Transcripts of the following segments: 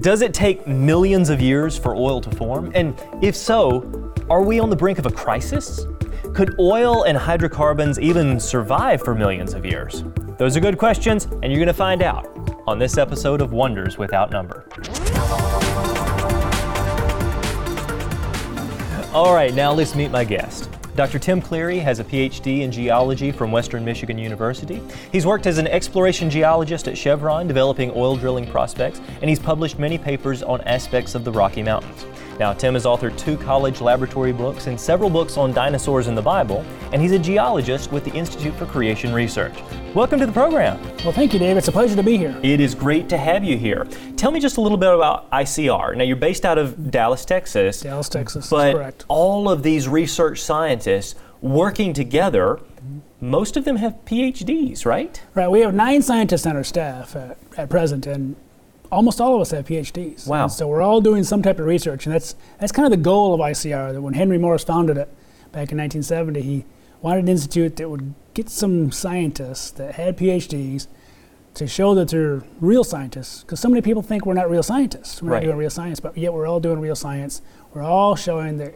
Does it take millions of years for oil to form? And if so, are we on the brink of a crisis? Could oil and hydrocarbons even survive for millions of years? Those are good questions, and you're going to find out on this episode of Wonders Without Number. All right, now let's meet my guest. Dr. Tim Clarey has a PhD in geology from Western Michigan University. He's worked as an exploration geologist at Chevron, developing oil drilling prospects, and he's published many papers on aspects of the Rocky Mountains. Now, Tim has authored two college laboratory books and several books on dinosaurs in the Bible, and he's a geologist with the Institute for Creation Research. Welcome to the program. Well, thank you, Dave. It's a pleasure to be here. It is great to have you here. Tell me just a little bit about ICR. Now, you're based out of Dallas, Texas. Dallas, Texas. But correct. all of these research scientists working together, most of them have PhDs, right? Right. We have nine scientists on our staff at, at present, and almost all of us have PhDs. Wow. And so we're all doing some type of research, and that's that's kind of the goal of ICR. That when Henry Morris founded it back in 1970, he wanted an institute that would get some scientists that had PhDs to show that they're real scientists. Because so many people think we're not real scientists. We're Right. not doing real science, but yet we're all doing real science. We're all showing that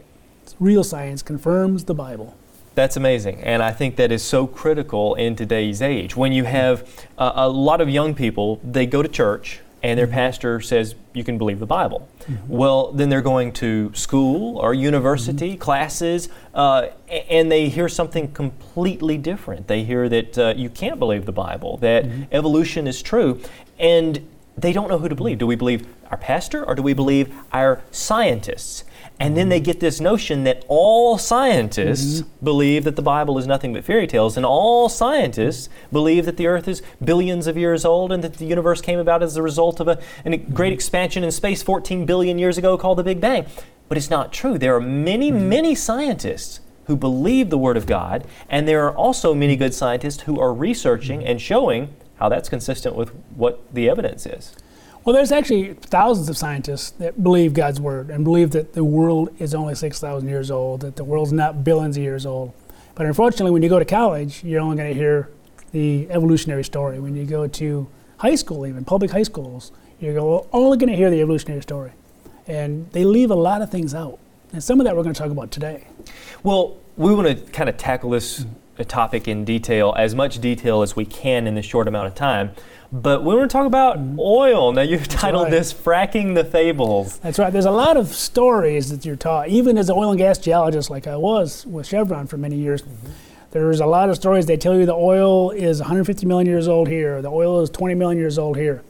real science confirms the Bible. That's amazing. And I think that is so critical in today's age. When you have uh, a lot of young people, they go to church and their pastor says, You can believe the Bible. Well, then they're going to school or university, classes, uh, and they hear something completely different. They hear that uh, you can't believe the Bible, that evolution is true. And they don't know who to believe. Do we believe our pastor or do we believe our scientists? And then they get this notion that all scientists mm-hmm. believe that the Bible is nothing but fairy tales, and all scientists believe that the earth is billions of years old and that the universe came about as a result of a, a mm-hmm. great expansion in space 14 billion years ago called the Big Bang. But it's not true. There are many, mm-hmm. many scientists who believe the Word of God, and there are also many good scientists who are researching and showing how that's consistent with what the evidence is. Well, there's actually thousands of scientists that believe God's word and believe that the world is only 6,000 years old, that the world's not billions of years old. But unfortunately, when you go to college, you're only going to hear the evolutionary story. When you go to high school, even public high schools, you're only going to hear the evolutionary story. And they leave a lot of things out. And some of that we're going to talk about today. Well, we want to kind of tackle this uh, topic in detail, as much detail as we can in this short amount of time. But we want to talk about mm-hmm. oil. Now, you've titled right. this Fracking the Fables. That's right. There's a lot of stories that you're taught, even as an oil and gas geologist, like I was with Chevron for many years. Mm-hmm. There's a lot of stories. They tell you the oil is 150 million years old here, the oil is 20 million years old here.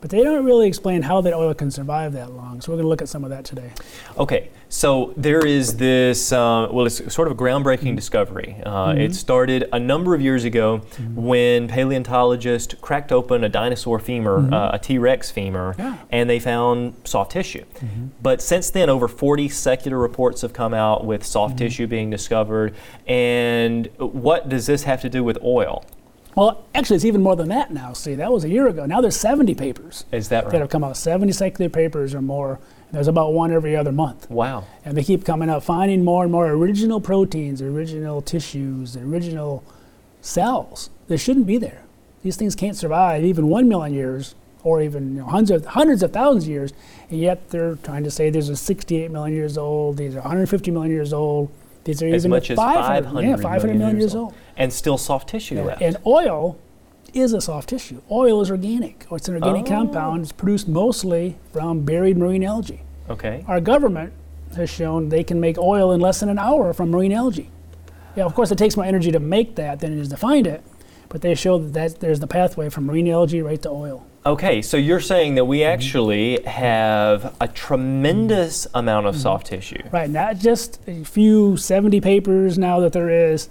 But they don't really explain how that oil can survive that long. So we're going to look at some of that today. Okay, so there is this, uh, well, it's sort of a groundbreaking discovery. Uh, It started a number of years ago when paleontologists cracked open a dinosaur femur, uh, a T Rex femur, Yeah. and they found soft tissue. But since then, over 40 secular reports have come out with soft tissue being discovered. And what does this have to do with oil? Well, actually, it's even more than that now. See, that was a year ago. Now there's 70 papers Is that that have come out, 70 secular papers or more. There's about one every other month. Wow. And they keep coming up, finding more and more original proteins, original tissues, original cells that shouldn't be there. These things can't survive even one million years or even you know, hundreds, of, hundreds of thousands of years, and yet they're trying to say these are 68 million years old, these are 150 million years old, these are As even much as 500, 500 yeah, 500 million years old. And still soft tissue left. And oil is a soft tissue. Oil is organic, or it's an organic Oh. compound. It's produced mostly from buried marine algae. okay. Our government has shown they can make oil in less than an hour from marine algae. Yeah, of course, it takes more energy to make that than it is to find it, but they show that, that there's the pathway from marine algae right to oil. Okay, so you're saying that we mm-hmm. actually have a tremendous amount of mm-hmm. soft tissue. Right, not just a few 70 papers now that there is,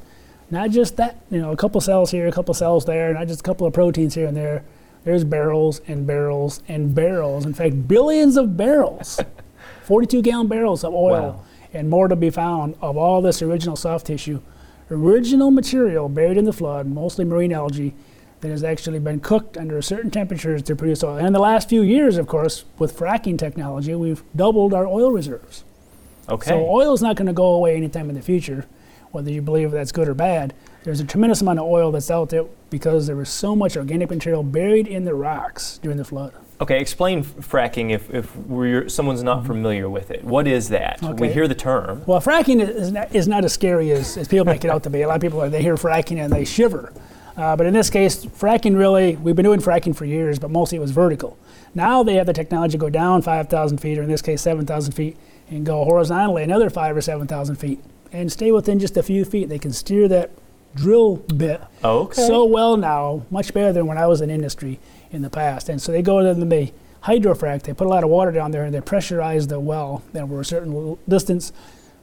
not just that, you know, a couple cells here, a couple cells there, not just a couple of proteins here and there. There's barrels and barrels and barrels. In fact, billions of barrels, 42 gallon barrels of oil, Wow. and more to be found of all this original soft tissue, original material buried in the flood, mostly marine algae, that has actually been cooked under certain temperatures to produce oil. And in the last few years, of course, with fracking technology, we've doubled our oil reserves. Okay. So oil is not going to go away anytime in the future, whether you believe that's good or bad. There's a tremendous amount of oil that's out there because there was so much organic material buried in the rocks during the flood. Okay, explain fracking if, if we're, someone's not mm-hmm. familiar with it. What is that? Okay. We hear the term. Well, fracking is not, is not as scary as, as people make it out to be. A lot of people, they hear fracking and they shiver. Uh, but in this case, fracking really, we've been doing fracking for years, but mostly it was vertical. Now they have the technology to go down 5,000 feet, or in this case, 7,000 feet, and go horizontally another five or 7,000 feet, and stay within just a few feet. They can steer that drill bit okay. so well now, much better than when I was in industry in the past. And so they go to the they hydrofrac, they put a lot of water down there and they pressurize the well over a certain distance,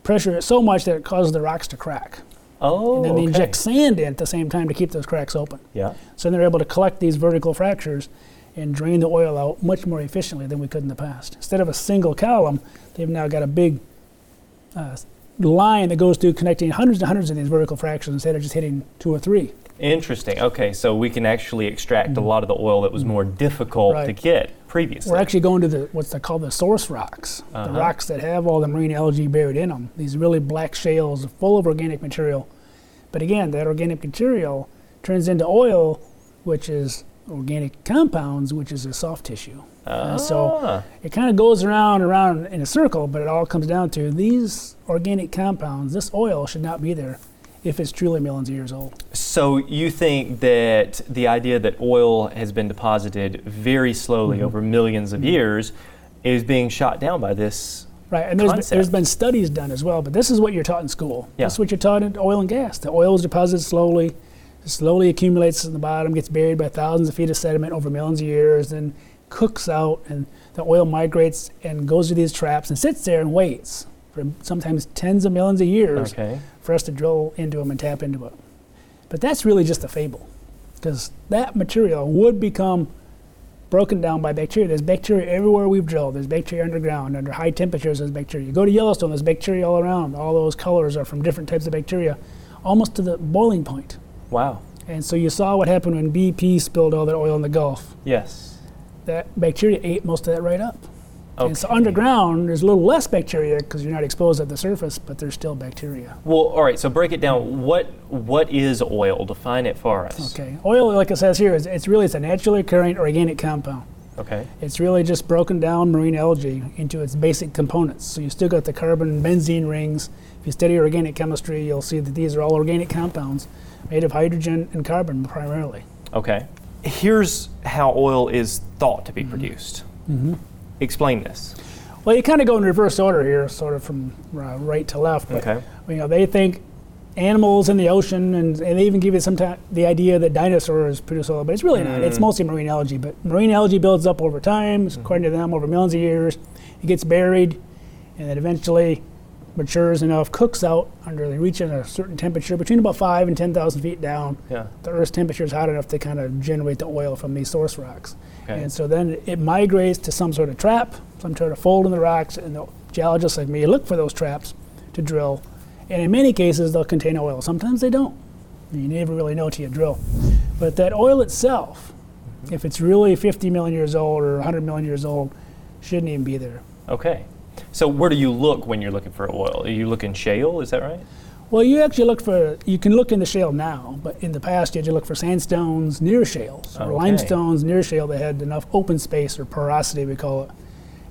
pressure it so much that it causes the rocks to crack. Oh, and then they okay. inject sand in at the same time to keep those cracks open. Yeah. So they're able to collect these vertical fractures and drain the oil out much more efficiently than we could in the past. Instead of a single column, they've now got a big uh, line that goes through connecting hundreds and hundreds of these vertical fractures instead of just hitting two or three. Interesting. Okay, so we can actually extract mm-hmm. a lot of the oil that was more difficult right. to get previously. We're actually going to the what's called the source rocks, uh-huh. the rocks that have all the marine algae buried in them. These really black shales full of organic material. But again, that organic material turns into oil, which is organic compounds, which is a soft tissue. Ah. so it kind of goes around and around in a circle, but it all comes down to these organic compounds, this oil should not be there if it's truly millions of years old. So you think that the idea that oil has been deposited very slowly mm-hmm. over millions of mm-hmm. years is being shot down by this Right, and there's been, there's been studies done as well, but this is what you're taught in school. Yeah. This is what you're taught in oil and gas. The oil is deposited slowly, slowly accumulates in the bottom, gets buried by thousands of feet of sediment over millions of years, and cooks out, and the oil migrates and goes to these traps and sits there and waits for sometimes tens of millions of years okay. for us to drill into them and tap into it. But that's really just a fable, because that material would become broken down by bacteria. There's bacteria everywhere we've drilled. There's bacteria underground. Under high temperatures, there's bacteria. You go to Yellowstone, there's bacteria all around. All those colors are from different types of bacteria, almost to the boiling point. Wow. And so you saw what happened when BP spilled all that oil in the Gulf. Yes. That bacteria ate most of that right up. Okay. And so underground, there's a little less bacteria because you're not exposed at the surface, but there's still bacteria. Well, all right. So break it down. What what is oil? Define it for us. Okay. Oil, like it says here, is it's really it's a naturally occurring organic compound. Okay. It's really just broken down marine algae into its basic components. So you still got the carbon benzene rings. If you study organic chemistry, you'll see that these are all organic compounds made of hydrogen and carbon primarily. Okay. Here's how oil is thought to be mm-hmm. produced. Mm-hmm. Explain this. Well, you kind of go in reverse order here, sort of from uh, right to left. But, okay. You know, they think animals in the ocean, and, and they even give you sometimes the idea that dinosaurs produce oil, but it's really mm. not. It's mm. mostly marine algae. But marine algae builds up over time, mm. according to them, over millions of years. It gets buried, and then eventually matures enough, cooks out under reaching a certain temperature, between about five and ten thousand feet down. Yeah. The Earth's temperature is hot enough to kind of generate the oil from these source rocks. Okay. And so then it migrates to some sort of trap, some sort of fold in the rocks, and the geologists like me look for those traps to drill. And in many cases, they'll contain oil. Sometimes they don't. You never really know till you drill. But that oil itself, mm-hmm. if it's really 50 million years old or 100 million years old, shouldn't even be there. Okay. So where do you look when you're looking for oil? Are you looking shale? Is that right? Well, you actually look for, you can look in the shale now, but in the past you had to look for sandstones near shales or limestones near shale that had enough open space or porosity, we call it,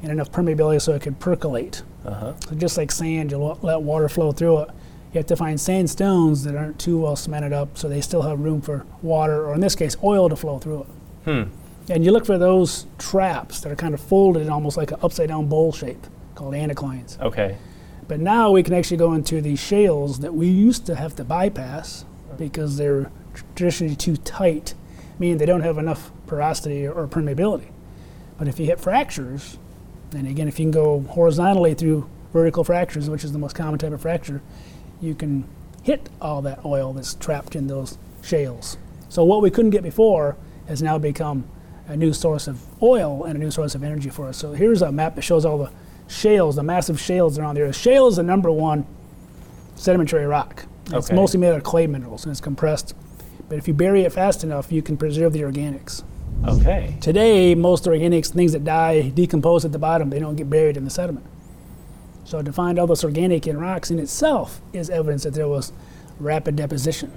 and enough permeability so it could percolate. Uh-huh. So just like sand, you let water flow through it. You have to find sandstones that aren't too well cemented up so they still have room for water, or in this case, oil to flow through it. Hmm. And you look for those traps that are kind of folded in almost like an upside down bowl shape called anticlines. Okay. But now we can actually go into these shales that we used to have to bypass because they're traditionally too tight, meaning they don't have enough porosity or permeability. But if you hit fractures, and again, if you can go horizontally through vertical fractures, which is the most common type of fracture, you can hit all that oil that's trapped in those shales. So what we couldn't get before has now become a new source of oil and a new source of energy for us. So here's a map that shows all the shales, the massive shales around there. Shale is the number one sedimentary rock. It's okay. mostly made out of clay minerals and it's compressed. But if you bury it fast enough, you can preserve the organics. Okay. Today, most organics, things that die, decompose at the bottom, they don't get buried in the sediment. So to find all this organic in rocks in itself is evidence that there was rapid deposition.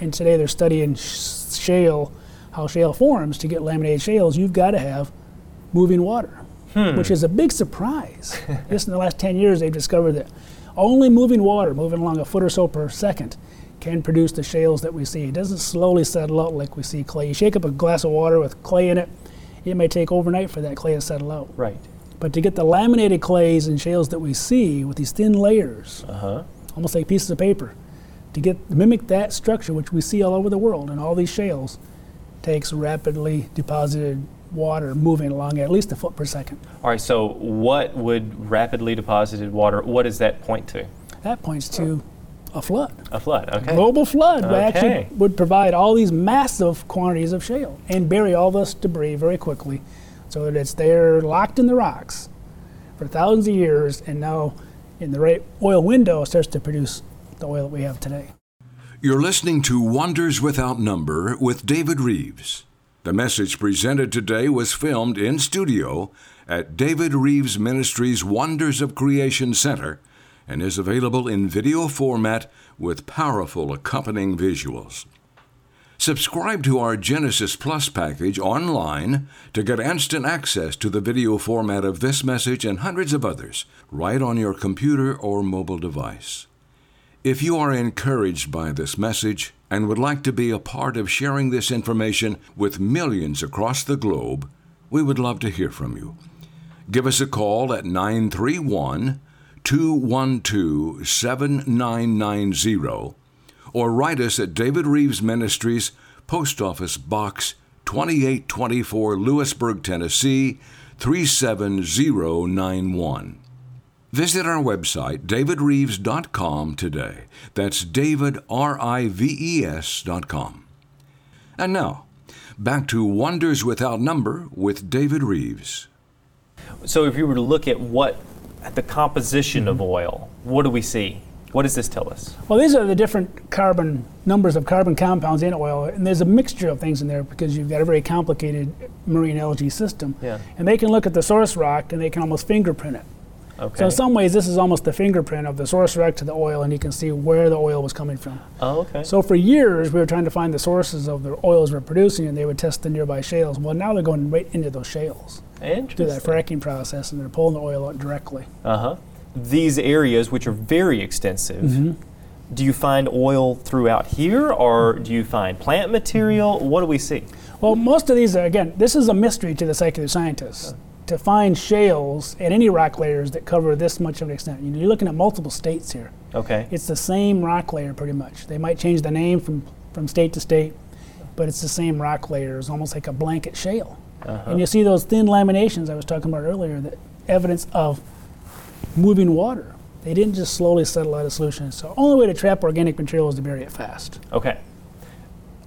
And today they're studying shale, how shale forms. To get laminated shales, you've got to have moving water, Hmm. which is a big surprise. Just in the last 10 years, they've discovered that only moving water, moving along a foot or so per second, can produce the shales that we see. It doesn't slowly settle out like we see clay. You shake up a glass of water with clay in it, it may take overnight for that clay to settle out. Right. But to get the laminated clays and shales that we see with these thin layers, Uh huh. almost like pieces of paper, to get mimic that structure which we see all over the world and all these shales, takes rapidly deposited water moving along at least a foot per second. All right. So, what would rapidly deposited water? What does that point to? That points to a flood. A flood. Okay. Global flood would Okay. actually would provide all these massive quantities of shale and bury all this debris very quickly so that it's there locked in the rocks for thousands of years and now in the right oil window starts to produce the oil that we have today. You're listening to Wonders Without Number with David Rives. The message presented today was filmed in studio at David Rives Ministries Wonders of Creation Center and is available in video format with powerful accompanying visuals. Subscribe to our Genesis Plus package online to get instant access to the video format of this message and hundreds of others right on your computer or mobile device. If you are encouraged by this message and would like to be a part of sharing this information with millions across the globe, we would love to hear from you. Give us a call at 931 212 7990 or write us at David Rives Ministries, Post Office Box 2824, Lewisburg, Tennessee 37091. Visit our website, davidrives.com, today. That's David, R I V E S.com. And now, back to Wonders Without Number with David Rives. So, if you were to look at what at the composition of oil, what do we see? What does this tell us? Well, these are the different carbon numbers of carbon compounds in oil, and there's a mixture of things in there because you've got a very complicated marine algae system. Yeah. And they can look at the source rock and they can almost fingerprint it. Okay. So in some ways, this is almost the fingerprint of the source rock to the oil, and you can see where the oil was coming from. oh, okay. So for years, we were trying to find the sources of the oils we're producing, and they would test the nearby shales. Well, now they're going right into those shales through that fracking process, and they're pulling the oil out directly. Uh huh. These areas, which are very extensive, Mm-hmm. do you find oil throughout here, or do you find plant material? What do we see? Well, most of these, are, again, this is a mystery to the secular scientists. To find shales at any rock layers that cover this much of an extent. You know, You're looking at multiple states here. Okay. It's the same rock layer pretty much. They might change the name from, from state to state, but it's the same rock layer. It's almost like a blanket shale. Uh-huh. And you see those thin laminations I was talking about earlier, that evidence of moving water. They didn't just slowly settle out of solution. So the only way to trap organic material is to bury it fast. Okay.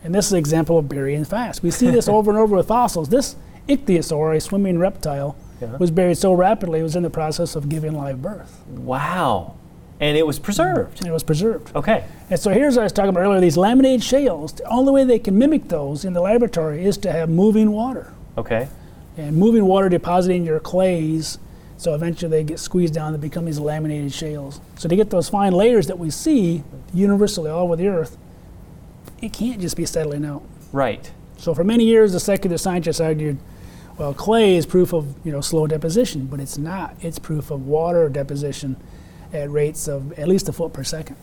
And this is an example of burying fast. We see this over and over with fossils. This ichthyosaur, a swimming reptile, Yeah. was buried so rapidly it was in the process of giving live birth. Wow. And it was preserved. And it was preserved. Okay. And so here's what I was talking about earlier these laminated shales. The only way they can mimic those in the laboratory is to have moving water. Okay. And moving water depositing your clays, so eventually they get squeezed down and become these laminated shales. So to get those fine layers that we see universally all over the earth, it can't just be settling out. Right. So for many years, the secular scientists argued, well, clay is proof of you know slow deposition, but it's not. It's proof of water deposition at rates of at least a foot per second.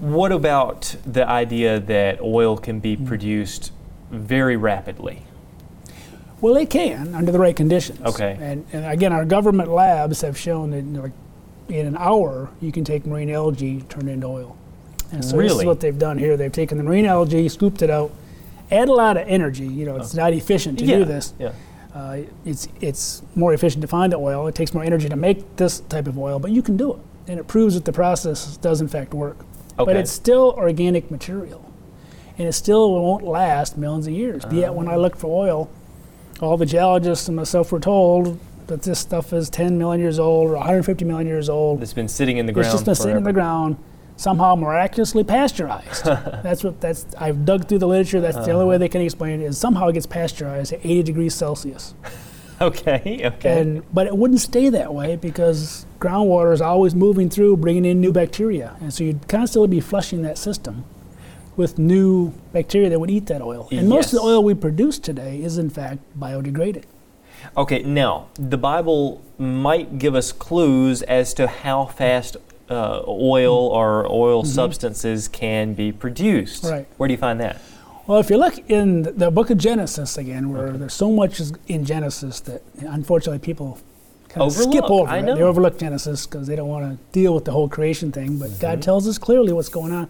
What about the idea that oil can be Hmm. produced very rapidly? Well, it can under the right conditions. Okay. And, and again, our government labs have shown that you know, like, in an hour you can take marine algae, turn it into oil. And so this is what they've done here. They've taken the marine algae, scooped it out, add a lot of energy. You know, it's not efficient to yeah. do this. Yeah. Uh, it's it's more efficient to find the oil. It takes more energy to make this type of oil, but you can do it, and it proves that the process does in fact work. Okay. But it's still organic material, and it still won't last millions of years. Yet when I looked for oil, all the geologists and myself were told that this stuff is 10 million years old or 150 million years old. It's been sitting in the ground. It's just been sitting in the ground, somehow miraculously pasteurized. that's what that's. I've dug through the literature. That's the only way uh-huh. they can explain it. Is somehow it gets pasteurized at 80 degrees Celsius. Okay. Okay. And but it wouldn't stay that way because groundwater is always moving through, bringing in new bacteria, and so you'd constantly be flushing that system with new bacteria that would eat that oil. And most of the oil we produce today is in fact biodegraded. Okay, now the Bible might give us clues as to how fast uh, oil or oil substances can be produced. Right. Where do you find that? Well, if you look in the book of Genesis again, where there's so much in Genesis that unfortunately people kind of skip over I it. know. They overlook Genesis because they don't want to deal with the whole creation thing. But Mm-hmm. God tells us clearly what's going on.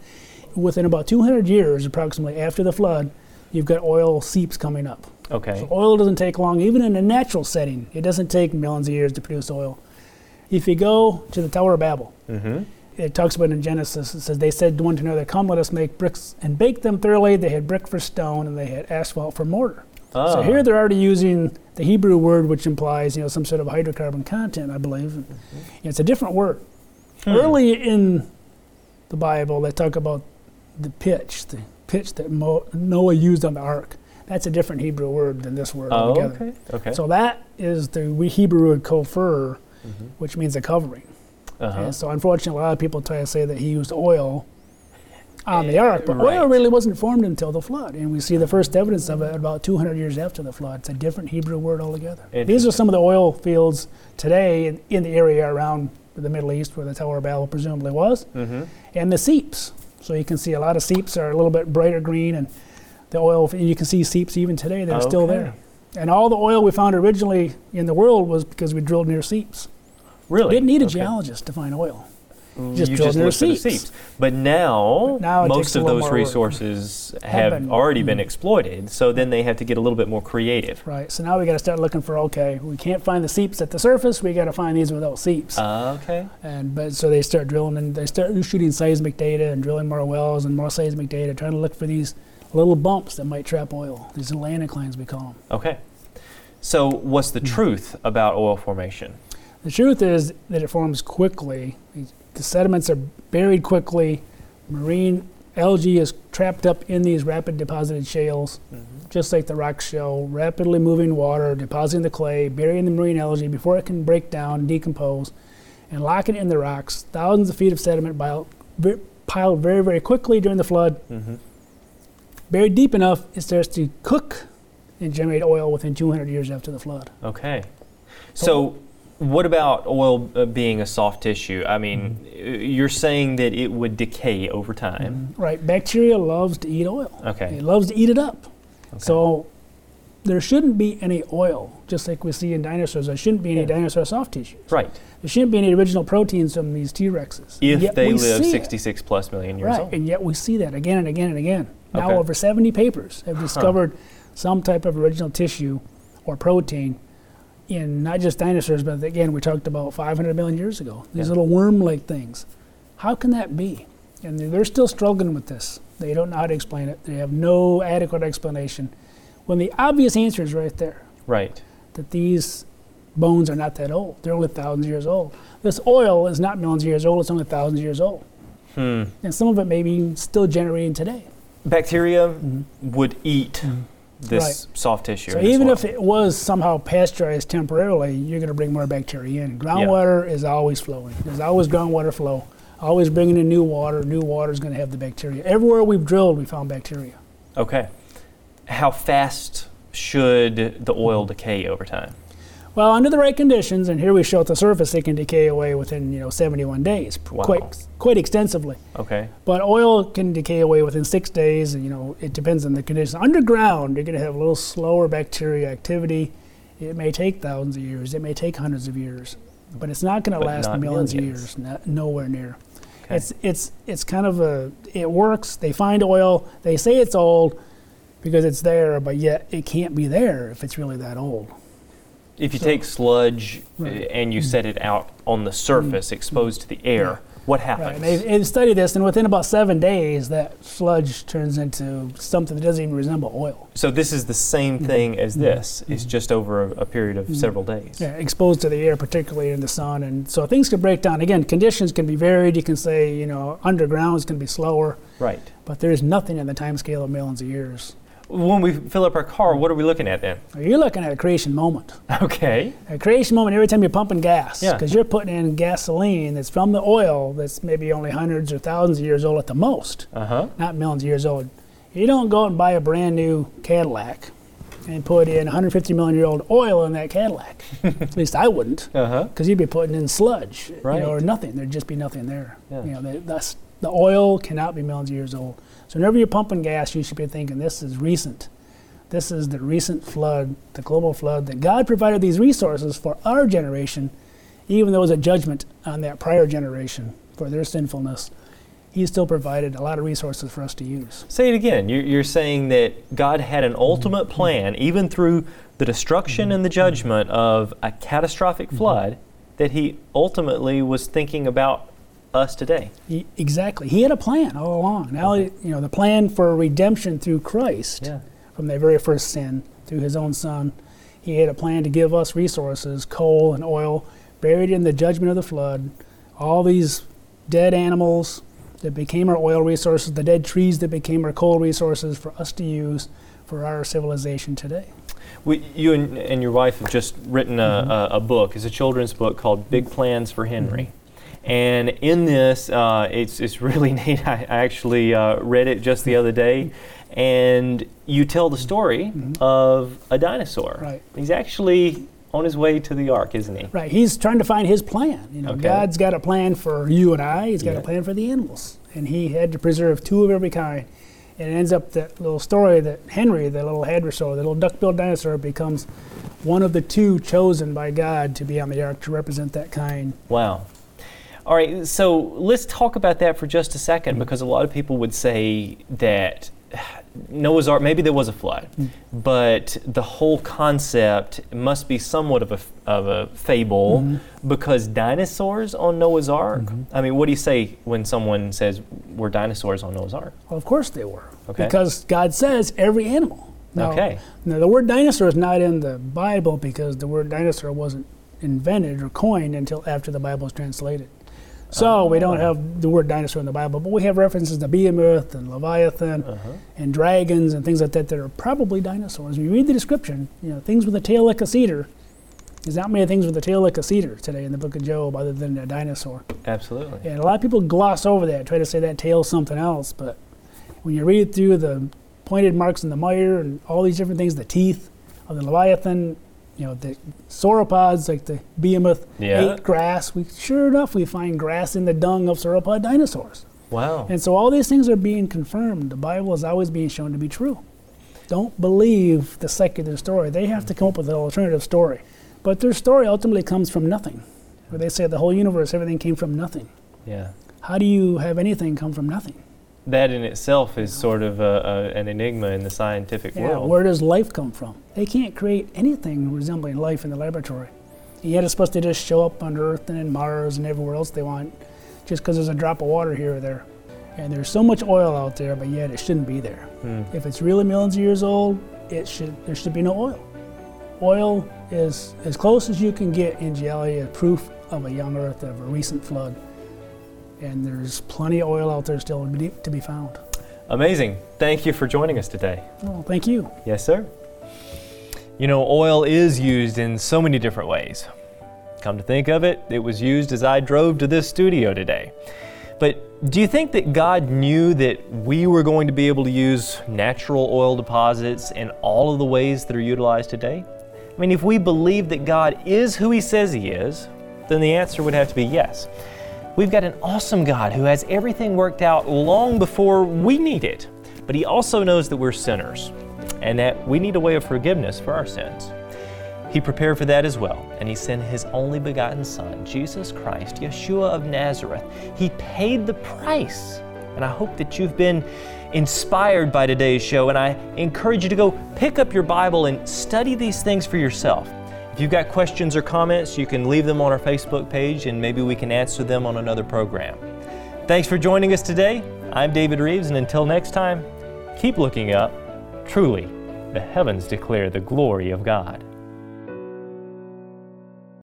Within about 200 years, approximately after the flood, you've got oil seeps coming up. Okay. So oil doesn't take long, even in a natural setting. It doesn't take millions of years to produce oil. If you go to the Tower of Babel, Mm-hmm. it talks about in Genesis, it says, They said to one to another, Come, let us make bricks and bake them thoroughly. They had brick for stone and they had asphalt for mortar. Oh. So here they're already using the Hebrew word, which implies you know some sort of hydrocarbon content, I believe. And It's a different word. Early in the Bible, they talk about the pitch, the pitch that Mo- Noah used on the ark. That's a different Hebrew word than this word Oh, altogether. okay. Okay. So that is the Hebrew word kofir, Mhm. which means a covering. uh-huh. And so unfortunately, a lot of people try to say that he used oil on the ark, but Right. oil really wasn't formed until the flood, and we see the first evidence of it about 200 years after the flood. It's a different Hebrew word altogether. These are some of the oil fields today in, in the area around the Middle East, where the Tower of Babel presumably was, Mm-hmm. and the seeps. So you can see a lot of seeps are a little bit brighter green, and the oil. And you can see seeps even today; they're still there. And all the oil we found originally in the world was because we drilled near seeps. Really? We didn't need a Okay. geologist to find oil. Mm, just you drilled just near seeps. seeps. But now, Now most of those more work. resources Have have been. already been Mm. exploited. So then they have to get a little bit more creative. Right. So now we got to start looking for okay, we can't find the seeps at the surface. We got to find these without seeps. Uh, okay. and but so they start drilling and they start shooting seismic data and drilling more wells and more seismic data, trying to look for these little bumps that might trap oil. These anticlines we call them. Okay. So what's the Hmm. truth about oil formation? The truth is that it forms quickly. The sediments are buried quickly. Marine algae is trapped up in these rapid deposited shales, just like the rock shell, rapidly moving water, depositing the clay, burying the marine algae before it can break down, decompose, and lock it in the rocks. Thousands of feet of sediment piled, piled very, very quickly during the flood. Mm-hmm. Buried deep enough, it starts to cook and generate oil within 200 years after the flood. Okay. So, what about oil uh, being a soft tissue? I mean, Mm-hmm. uh, you're saying that it would decay over time. Right, bacteria loves to eat oil. Okay. It loves to eat it up. Okay. So there shouldn't be any oil, just like we see in dinosaurs. There shouldn't be any Yeah. dinosaur soft tissues. Right. There shouldn't be any original proteins from these T Rexes. If they live see it. 66 plus million years Right, old. and yet we see that again and again and again. Now Okay. over 70 papers have discovered some type of original tissue or protein in not just dinosaurs, but again, we talked about 500 million years ago. These Yeah. little worm-like things. How can that be? And they're they're still struggling with this. They don't know how to explain it. They have no adequate explanation. When the obvious answer is right there, Right. that these bones are not that old. They're only thousands of years old. This oil is not millions of years old. It's only thousands of years old. Hmm. And some of it may be still generating today. Bacteria mm-hmm. would eat mm-hmm. this Right. soft tissue. So even if it was somehow pasteurized temporarily, you're going to bring more bacteria in. Groundwater is always flowing. There's always groundwater flow. Always bringing in new water. New water is going to have the bacteria. Everywhere we've drilled, we found bacteria. Okay. How fast should the oil decay over time? Well, under the right conditions, and here we show at the surface, it can decay away within you know 71 days, Wow. quite quite extensively. Okay. But oil can decay away within six days, and you know it depends on the conditions. Underground, you're going to have a little slower bacteria activity. It may take thousands of years. It may take hundreds of years, but it's not going to last millions, millions. of years. Not, nowhere near. Okay. It's it's it's kind of a it works. They find oil. They say it's old because it's there, but yet it can't be there if it's really that old. If you So- take sludge uh, Right. and you mm. set it out on the mm. surface, exposed to the mm. air, what happens? And they've, they've studied this, and within about seven days, that sludge turns into something that doesn't even resemble oil. So this is the same mm-hmm. thing as mm-hmm. this. It's mm-hmm. just over a, a period of several days. Mm-hmm. Yeah, exposed to the air, particularly in the sun, and so things can break down. Again, conditions can be varied. You can say, you know, underground is going to be slower, Right. but there's nothing in the time scale of millions of years. When we fill up our car, what are we looking at then? You're looking at a creation moment. Okay. A creation moment every time you're pumping gas, Yeah. because you're putting in gasoline that's from the oil that's maybe only hundreds or thousands of years old at the most, Uh huh. not millions of years old. You don't go out and buy a brand new Cadillac and put in 150 million year old oil in that Cadillac. At least I wouldn't, Uh huh. because you'd be putting in sludge, you Right. know, or nothing. There'd just be nothing there. Yeah. You know, the, that's, the oil cannot be millions of years old. So whenever you're pumping gas, you should be thinking this is recent. This is the recent flood, the global flood, that God provided these resources for our generation, even though it was a judgment on that prior generation for their sinfulness. He still provided a lot of resources for us to use. Say it again. You're, you're saying that God had an ultimate mm-hmm. plan, even through the destruction and the mm-hmm. judgment of a catastrophic mm-hmm. flood, that He ultimately was thinking about us today. He, exactly. He had a plan all along. Now, you know, the plan for redemption through Christ Yeah. from the very first sin through his own son. He had a plan to give us resources, coal and oil, buried in the judgment of the flood. All these dead animals that became our oil resources, the dead trees that became our coal resources for us to use for our civilization today. We, you and, and your wife have just written a, mm-hmm. a, a book. It's a children's book called Big Plans for Henry. Mm-hmm. And in this, uh, it's, it's really neat. I, I actually uh, read it just the other day. And you tell the story of a dinosaur. Right. He's actually on his way to the ark, isn't he? Right. He's trying to find his plan. You know, Okay. God's got a plan for you and I. He's got Yeah. a plan for the animals, and he had to preserve two of every kind. And it ends up that little story that Henry, the little hadrosaur, the little duck-billed dinosaur, becomes one of the two chosen by God to be on the ark to represent that kind. Wow. All right, so let's talk about that for just a second because a lot of people would say that Noah's Ark, maybe there was a flood, hmm. but the whole concept must be somewhat of a, of a fable mm-hmm. because dinosaurs on Noah's Ark? Mm-hmm. I mean, what do you say when someone says we're dinosaurs on Noah's Ark? Well, of course they were, Okay. because God says every animal. Now, Okay. Now, the word dinosaur is not in the Bible because the word dinosaur wasn't invented or coined until after the Bible was translated. So we don't have the word dinosaur in the Bible, but we have references to behemoth and leviathan Uh-huh. and dragons and things like that that are probably dinosaurs. When you read the description, you know things with a tail like a cedar. There's not many things with a tail like a cedar today in the Book of Job, other than a dinosaur. Absolutely. And a lot of people gloss over that, try to say that tail's something else. But when you read through the pointed marks in the mire and all these different things, the teeth of the leviathan, you know, the sauropods like the behemoth Yeah. ate grass. We sure enough we find grass in the dung of sauropod dinosaurs. Wow. And so all these things are being confirmed. The Bible is always being shown to be true. Don't believe the secular story. They have to come up with an alternative story. But their story ultimately comes from nothing. Where they say the whole universe, everything came from nothing. Yeah. How do you have anything come from nothing? That in itself is sort of a, a, an enigma in the scientific Yeah, world. where does life come from? They can't create anything resembling life in the laboratory. And yet it's supposed to just show up on Earth and in Mars and everywhere else they want, just because there's a drop of water here or there. And there's so much oil out there, but yet it shouldn't be there. Hmm. If it's really millions of years old, it should there should be no oil. Oil is as close as you can get in geology as proof of a young Earth of a recent flood. And there's plenty of oil out there still to be, found. Amazing. Thank you for joining us today. Well, thank you. Yes, sir. You know, oil is used in so many different ways. Come to think of it, it was used as I drove to this studio today. But do you think that God knew that we were going to be able to use natural oil deposits in all of the ways that are utilized today? I mean, if we believe that God is who He says He is, then the answer would have to be yes. We've got an awesome God who has everything worked out long before we need it. But He also knows that we're sinners and that we need a way of forgiveness for our sins. He prepared for that as well, and He sent His only begotten Son, Jesus Christ, Yeshua of Nazareth. He paid the price. And I hope that you've been inspired by today's show, and I encourage you to go pick up your Bible and study these things for yourself. If you've got questions or comments, you can leave them on our Facebook page, and maybe we can answer them on another program. Thanks for joining us today. I'm David Rives, and until next time, keep looking up. Truly, the heavens declare the glory of God.